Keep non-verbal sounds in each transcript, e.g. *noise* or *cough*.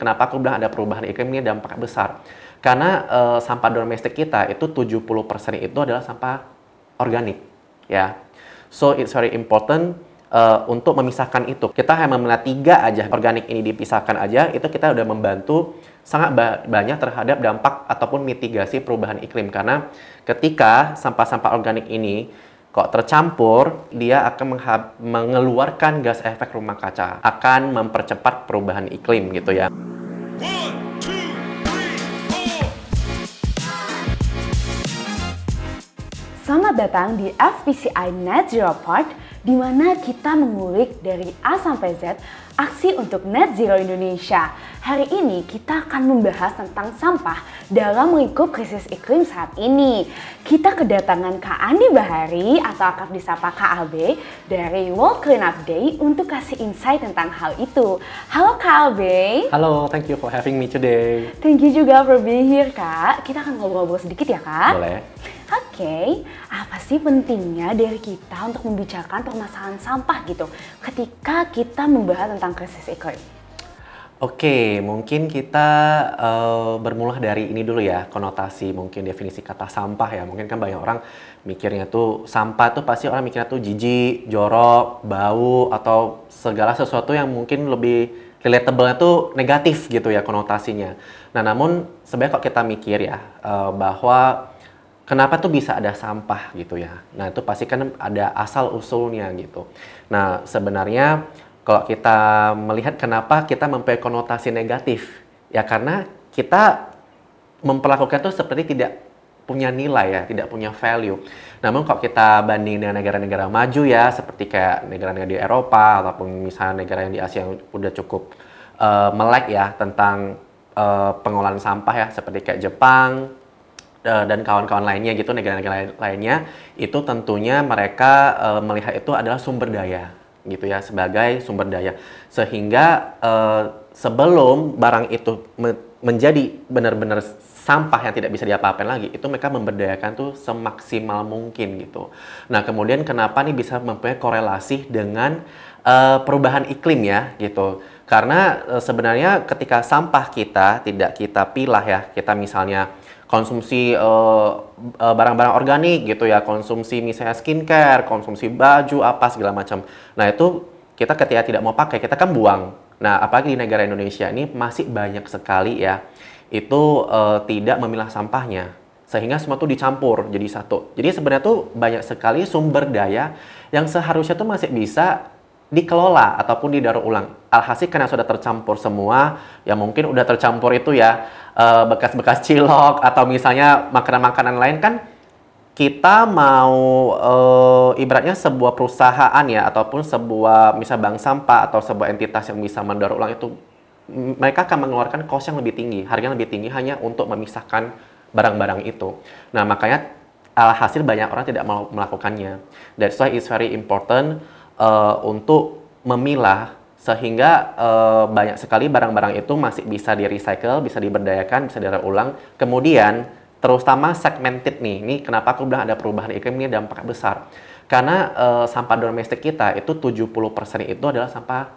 kenapa aku bilang ada perubahan iklim ini dampak besar? Karena uh, sampah domestik kita itu 70% itu adalah sampah organik, ya. So it's very important uh, untuk memisahkan itu. Kita hanya melihat tiga aja organik ini dipisahkan aja, itu kita udah membantu sangat ba banyak terhadap dampak ataupun mitigasi perubahan iklim. Karena ketika sampah-sampah organik ini kok tercampur, dia akan mengeluarkan gas efek rumah kaca, akan mempercepat perubahan iklim gitu ya. Selamat datang di FPCI Net Zero Park, di mana kita mengulik dari A sampai Z aksi untuk Net Zero Indonesia. Hari ini kita akan membahas tentang sampah dalam lingkup krisis iklim saat ini. Kita kedatangan Kak Andi Bahari atau akrab disapa Kak Albe dari World Cleanup Day untuk kasih insight tentang hal itu. Halo Kak Albe. Halo, thank you for having me today. Thank you juga for being here Kak. Kita akan ngobrol-ngobrol sedikit ya Kak. Boleh. Oke, okay, apa sih pentingnya dari kita untuk membicarakan permasalahan sampah gitu ketika kita membahas tentang krisis iklim? Oke, mungkin kita uh, bermula dari ini dulu ya, konotasi mungkin definisi kata sampah ya. Mungkin kan banyak orang mikirnya tuh sampah tuh pasti orang mikirnya tuh jijik, jorok, bau atau segala sesuatu yang mungkin lebih relatable tuh negatif gitu ya konotasinya. Nah, namun sebenarnya kok kita mikir ya uh, bahwa kenapa tuh bisa ada sampah gitu ya. Nah, itu pasti kan ada asal usulnya gitu. Nah, sebenarnya kalau kita melihat kenapa kita mempunyai konotasi negatif, ya karena kita memperlakukan itu seperti tidak punya nilai ya, tidak punya value. Namun kalau kita banding dengan negara-negara maju ya, seperti kayak negara-negara di Eropa ataupun misalnya negara yang di Asia yang udah cukup uh, melek ya tentang uh, pengolahan sampah ya, seperti kayak Jepang, Eh, dan kawan-kawan lainnya gitu negara-negara lainnya itu tentunya mereka melihat itu adalah sumber daya gitu ya sebagai sumber daya sehingga uh, sebelum barang itu me menjadi benar-benar sampah yang tidak bisa diapa-apain lagi itu mereka memberdayakan tuh semaksimal mungkin gitu. Nah kemudian kenapa nih bisa mempunyai korelasi dengan uh, perubahan iklim ya gitu. Karena uh, sebenarnya ketika sampah kita tidak kita pilah ya kita misalnya konsumsi eh, eh, barang-barang uh, organik gitu ya, konsumsi misalnya skincare, konsumsi baju apa segala macam. Nah itu kita ketika tidak mau pakai kita kan buang. Nah apalagi di negara Indonesia ini masih banyak sekali ya itu uh, tidak memilah sampahnya sehingga semua itu dicampur jadi satu. Jadi sebenarnya tuh banyak sekali sumber daya yang seharusnya tuh masih bisa dikelola ataupun didaur ulang. Alhasil karena sudah tercampur semua, ya mungkin udah tercampur itu ya eh, bekas-bekas cilok atau misalnya makanan-makanan lain kan kita mau uh, ibaratnya sebuah perusahaan ya ataupun sebuah misal bank sampah atau sebuah entitas yang bisa mendaur ulang itu mereka akan mengeluarkan cost yang lebih tinggi, harga yang lebih tinggi hanya untuk memisahkan barang-barang itu. Nah, makanya alhasil banyak orang tidak mau melakukannya. That's why it's very important uh, untuk memilah sehingga uh, banyak sekali barang-barang itu masih bisa di recycle, bisa diberdayakan, bisa didaur ulang. Kemudian terutama segmented nih, ini kenapa aku bilang ada perubahan iklim ini dampak besar. Karena uh, sampah domestik kita itu 70% itu adalah sampah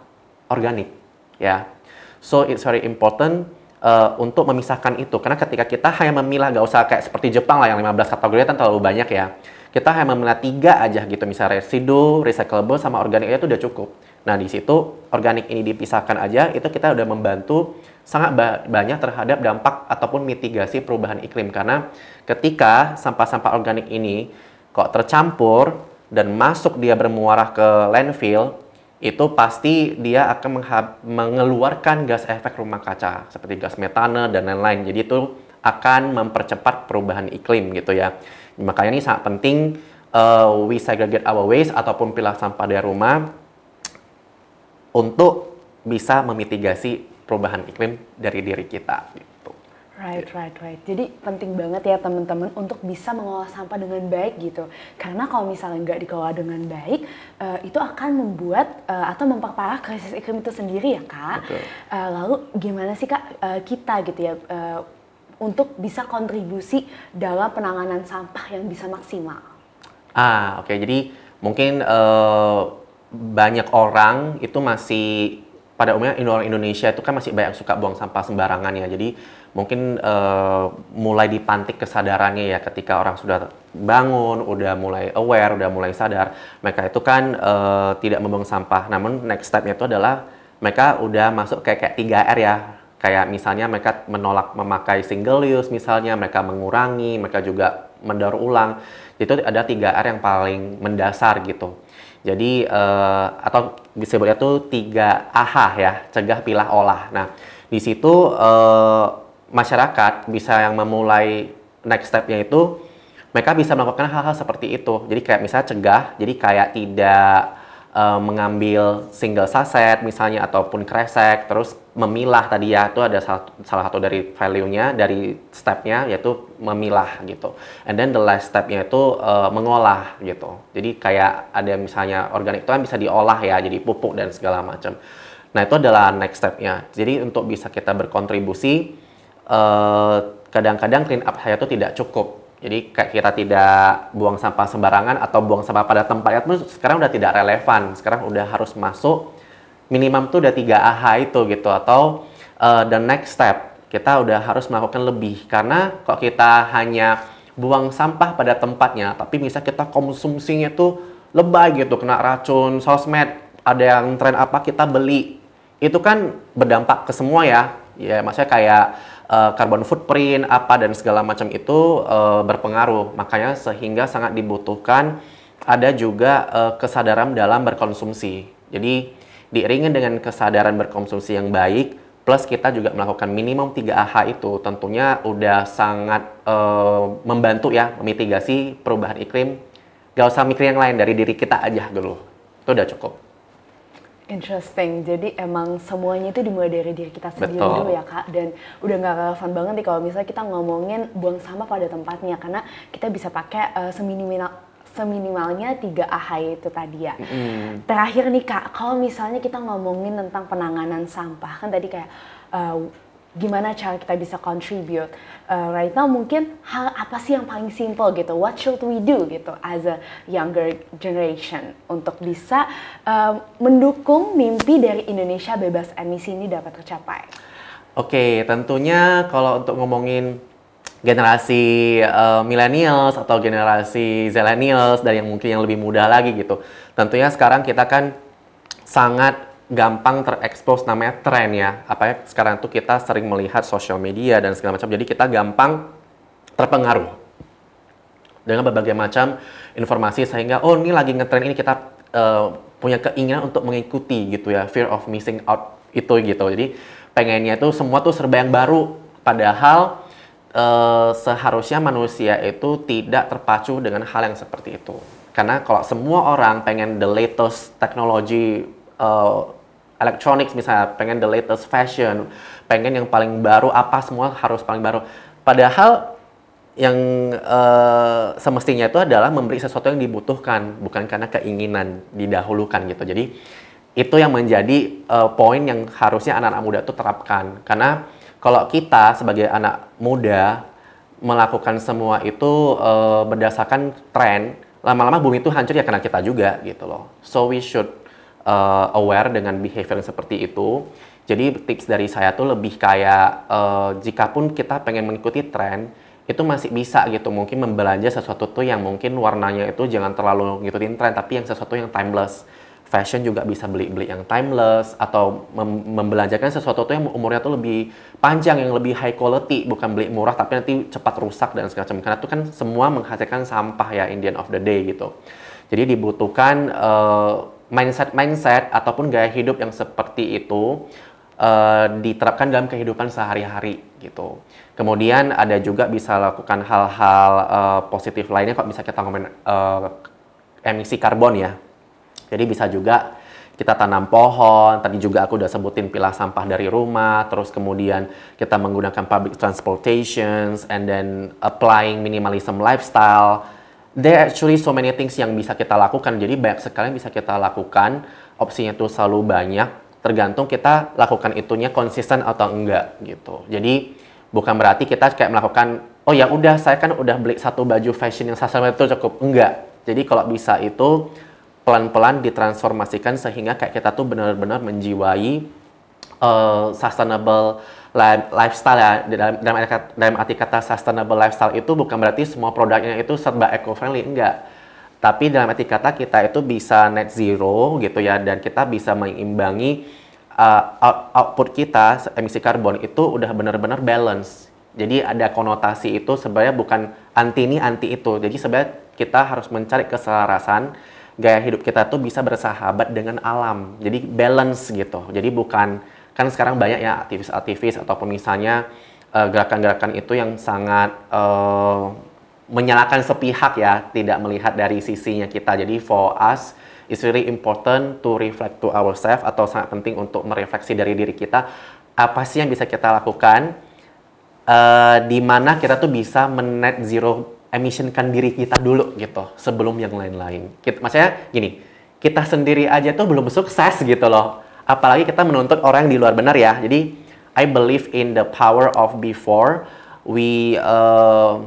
organik, ya. So it's very important uh, untuk memisahkan itu. Karena ketika kita hanya memilah, gak usah kayak seperti Jepang lah yang 15 kategori kan terlalu banyak ya kita hanya melihat tiga aja gitu misalnya residu, recyclable sama organik itu udah cukup. Nah di situ organik ini dipisahkan aja itu kita udah membantu sangat ba banyak terhadap dampak ataupun mitigasi perubahan iklim karena ketika sampah-sampah organik ini kok tercampur dan masuk dia bermuara ke landfill itu pasti dia akan mengeluarkan gas efek rumah kaca seperti gas metane dan lain-lain. Jadi itu akan mempercepat perubahan iklim gitu ya. Makanya ini sangat penting uh, we segregate our waste ataupun pilah sampah dari rumah untuk bisa memitigasi perubahan iklim dari diri kita. Gitu. Right, right, right. Jadi penting banget ya teman-teman untuk bisa mengolah sampah dengan baik gitu. Karena kalau misalnya nggak dikelola dengan baik, uh, itu akan membuat uh, atau memperparah krisis iklim itu sendiri ya kak. Uh, lalu gimana sih kak uh, kita gitu ya uh, untuk bisa kontribusi dalam penanganan sampah yang bisa maksimal. Ah, oke. Okay. Jadi mungkin uh, banyak orang itu masih pada umumnya orang Indonesia itu kan masih banyak suka buang sampah sembarangan ya. Jadi mungkin uh, mulai dipantik kesadarannya ya ketika orang sudah bangun, udah mulai aware, udah mulai sadar, mereka itu kan uh, tidak membuang sampah. Namun next stepnya itu adalah mereka udah masuk kayak kayak 3R ya. Kayak misalnya mereka menolak memakai single use misalnya, mereka mengurangi, mereka juga mendaur ulang. Itu ada 3R yang paling mendasar gitu. Jadi uh, atau disebutnya tuh tiga AHA ya, cegah, pilah, olah. Nah, di situ uh, masyarakat bisa yang memulai next stepnya itu mereka bisa melakukan hal-hal seperti itu. Jadi kayak misalnya cegah, jadi kayak tidak uh, mengambil single saset misalnya ataupun kresek, terus memilah tadi ya itu ada salah, salah satu dari value-nya dari step-nya yaitu memilah gitu. And then the last step-nya itu uh, mengolah gitu. Jadi kayak ada misalnya organik itu kan bisa diolah ya jadi pupuk dan segala macam. Nah itu adalah next step-nya. Jadi untuk bisa kita berkontribusi eh, kadang-kadang clean up saya itu tidak cukup. Jadi kayak kita tidak buang sampah sembarangan atau buang sampah pada tempatnya itu sekarang udah tidak relevan. Sekarang udah harus masuk minimum tuh udah 3 AH itu gitu atau uh, the next step kita udah harus melakukan lebih. Karena kok kita hanya buang sampah pada tempatnya tapi misal kita konsumsinya tuh lebay gitu kena racun sosmed ada yang tren apa kita beli. Itu kan berdampak ke semua ya. Ya maksudnya kayak uh, carbon footprint apa dan segala macam itu uh, berpengaruh. Makanya sehingga sangat dibutuhkan ada juga uh, kesadaran dalam berkonsumsi. Jadi diiringi dengan kesadaran berkonsumsi yang baik plus kita juga melakukan minimum 3 AH itu tentunya udah sangat uh, membantu ya memitigasi perubahan iklim gak usah mikir yang lain dari diri kita aja dulu itu udah cukup Interesting. Jadi emang semuanya itu dimulai dari diri kita sendiri Betul. dulu ya kak. Dan udah nggak relevan banget nih kalau misalnya kita ngomongin buang sampah pada tempatnya karena kita bisa pakai uh, seminimal seminimalnya tiga AHY itu tadi ya. Mm. Terakhir nih kak, kalau misalnya kita ngomongin tentang penanganan sampah kan tadi kayak uh, gimana cara kita bisa contribute. Uh, right now mungkin hal apa sih yang paling simple gitu? What should we do gitu as a younger generation untuk bisa uh, mendukung mimpi dari Indonesia bebas emisi ini dapat tercapai? Oke, okay, tentunya kalau untuk ngomongin generasi uh, millennials atau generasi zillennials dan yang mungkin yang lebih muda lagi gitu. Tentunya sekarang kita kan sangat gampang terekspos namanya tren ya. Apa ya sekarang tuh kita sering melihat sosial media dan segala macam. Jadi kita gampang terpengaruh dengan berbagai macam informasi sehingga oh ini lagi ngetren ini kita uh, punya keinginan untuk mengikuti gitu ya fear of missing out itu gitu jadi pengennya itu semua tuh serba yang baru padahal uh, seharusnya manusia itu tidak terpacu dengan hal yang seperti itu. Karena kalau semua orang pengen the latest teknologi uh, electronics misalnya, pengen the latest fashion, pengen yang paling baru apa semua harus paling baru. Padahal yang uh, semestinya itu adalah memberi sesuatu yang dibutuhkan, bukan karena keinginan didahulukan gitu. Jadi itu yang menjadi uh, poin yang harusnya anak-anak muda itu terapkan. Karena kalau kita sebagai anak muda melakukan semua itu uh, berdasarkan tren, lama-lama bumi itu hancur ya karena kita juga gitu loh. So we should uh, aware dengan behavior yang seperti itu. Jadi tips dari saya tuh lebih kayak uh, jika pun kita pengen mengikuti tren, itu masih bisa gitu mungkin membelanja sesuatu tuh yang mungkin warnanya itu jangan terlalu ngikutin tren tapi yang sesuatu yang timeless fashion juga bisa beli-beli yang timeless atau mem membelanjakan sesuatu tuh yang umurnya tuh lebih panjang yang lebih high quality bukan beli murah tapi nanti cepat rusak dan segala macam. Karena itu kan semua menghasilkan sampah ya in the end of the day gitu. Jadi dibutuhkan uh, mindset mindset ataupun gaya hidup yang seperti itu uh, diterapkan dalam kehidupan sehari-hari gitu. Kemudian ada juga bisa lakukan hal-hal uh, positif lainnya kok bisa kita ngomongin uh, emisi karbon ya jadi bisa juga kita tanam pohon, tadi juga aku udah sebutin pilah sampah dari rumah, terus kemudian kita menggunakan public transportations, and then applying minimalism lifestyle. There actually so many things yang bisa kita lakukan, jadi banyak sekali yang bisa kita lakukan, opsinya tuh selalu banyak, tergantung kita lakukan itunya konsisten atau enggak gitu. Jadi bukan berarti kita kayak melakukan, oh ya udah saya kan udah beli satu baju fashion yang saya itu cukup, enggak. Jadi kalau bisa itu pelan-pelan ditransformasikan sehingga kayak kita tuh benar-benar menjiwai uh, sustainable li- lifestyle ya. Dalam dalam arti, kata, dalam arti kata sustainable lifestyle itu bukan berarti semua produknya itu serba eco friendly enggak. Tapi dalam arti kata kita itu bisa net zero gitu ya dan kita bisa mengimbangi uh, out, output kita emisi karbon itu udah benar-benar balance. Jadi ada konotasi itu sebenarnya bukan anti ini anti itu. Jadi sebenarnya kita harus mencari keselarasan gaya hidup kita tuh bisa bersahabat dengan alam jadi balance gitu jadi bukan kan sekarang banyak ya aktivis-aktivis ataupun misalnya uh, gerakan-gerakan itu yang sangat uh, menyalahkan sepihak ya, tidak melihat dari sisinya kita. Jadi for us, it's really important to reflect to ourselves atau sangat penting untuk merefleksi dari diri kita apa sih yang bisa kita lakukan uh, di mana kita tuh bisa menet zero emissionkan diri kita dulu gitu sebelum yang lain-lain. Kita, maksudnya gini, kita sendiri aja tuh belum sukses gitu loh. Apalagi kita menuntut orang yang di luar benar ya. Jadi I believe in the power of before we uh,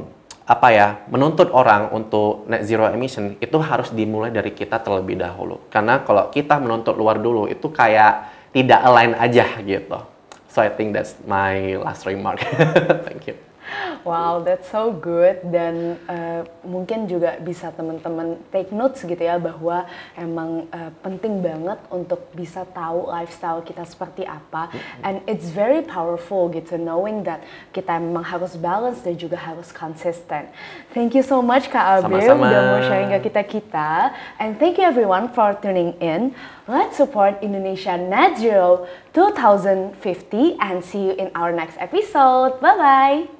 apa ya menuntut orang untuk net zero emission itu harus dimulai dari kita terlebih dahulu karena kalau kita menuntut luar dulu itu kayak tidak align aja gitu so I think that's my last remark *laughs* thank you Wow, that's so good dan uh, mungkin juga bisa teman-teman take notes gitu ya bahwa emang uh, penting banget untuk bisa tahu lifestyle kita seperti apa and it's very powerful gitu knowing that kita memang harus balance dan juga harus konsisten. Thank you so much Kak Sama-sama. udah mau sharing ke kita kita and thank you everyone for tuning in. Let's support Indonesia Net Zero 2050 and see you in our next episode. Bye bye.